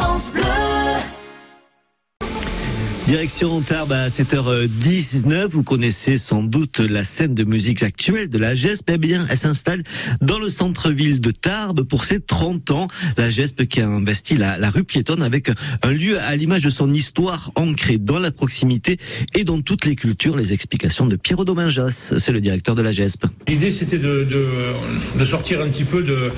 France Bleu. Direction Tarbes à 7h19. Vous connaissez sans doute la scène de musique actuelle de la GESP. Eh bien, elle s'installe dans le centre-ville de Tarbes pour ses 30 ans. La GESP qui a investi la, rue piétonne avec un lieu à l'image de son histoire ancrée dans la proximité et dans toutes les cultures. Les explications de Pierre Domingas, c'est le directeur de la GESP. L'idée, c'était de, sortir un petit peu de,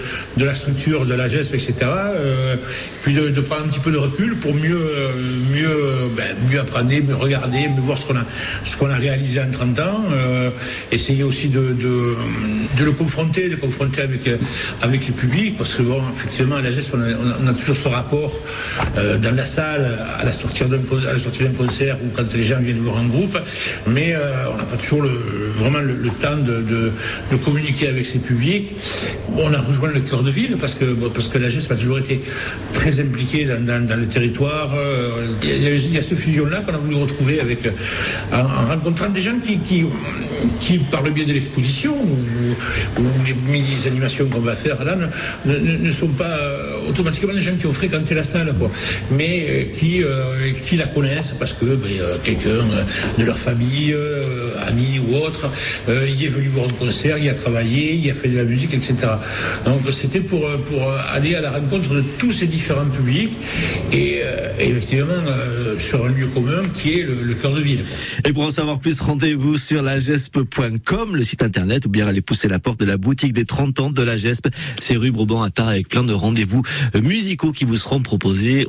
la structure de la GESP, etc. Euh, puis de, prendre un petit peu de recul pour mieux, ben, mieux apprendre, mieux regarder, mieux voir ce qu'on a, a réalisé en 30 ans. Euh, essayer aussi de, de, le confronter, de confronter avec, avec les publics, parce que bon, effectivement, à la GESP, on a, toujours ce rapport euh, dans la salle, à la sortie d'un, concert ou quand les gens viennent voir un groupe, mais euh, on n'a pas toujours le, vraiment le, le temps de, de, communiquer avec ces publics. On a rejoint le cœur de ville parce que, parce que la GESP a toujours été très impliquée dans, le territoire. Il y, a, il y a cette fusion-là qu'on a voulu retrouver avec, en, en, rencontrant des gens qui, qui, qui par le biais de l'exposition les animations qu'on va faire là, ne, sont pas automatiquement des gens qui ont fréquenté la salle, mais qui, euh, qui la connaissent parce que ben, quelqu'un de leur famille, euh, ami ou autre, euh, y est venu voir un concert, y a travaillé, y a fait de la musique, etc. Donc c'était pour, pour aller à la rencontre de tous ces différents publics et, effectivement sur un lieu commun qui est le, le, cœur de ville. Et pour en savoir plus, rendez-vous sur lagesp.com, le site internet, ou bien allez pousser la porte de la boutique des 30 ans de la GESP. C'est rue Tarbes avec plein de rendez-vous musicaux qui vous seront proposés.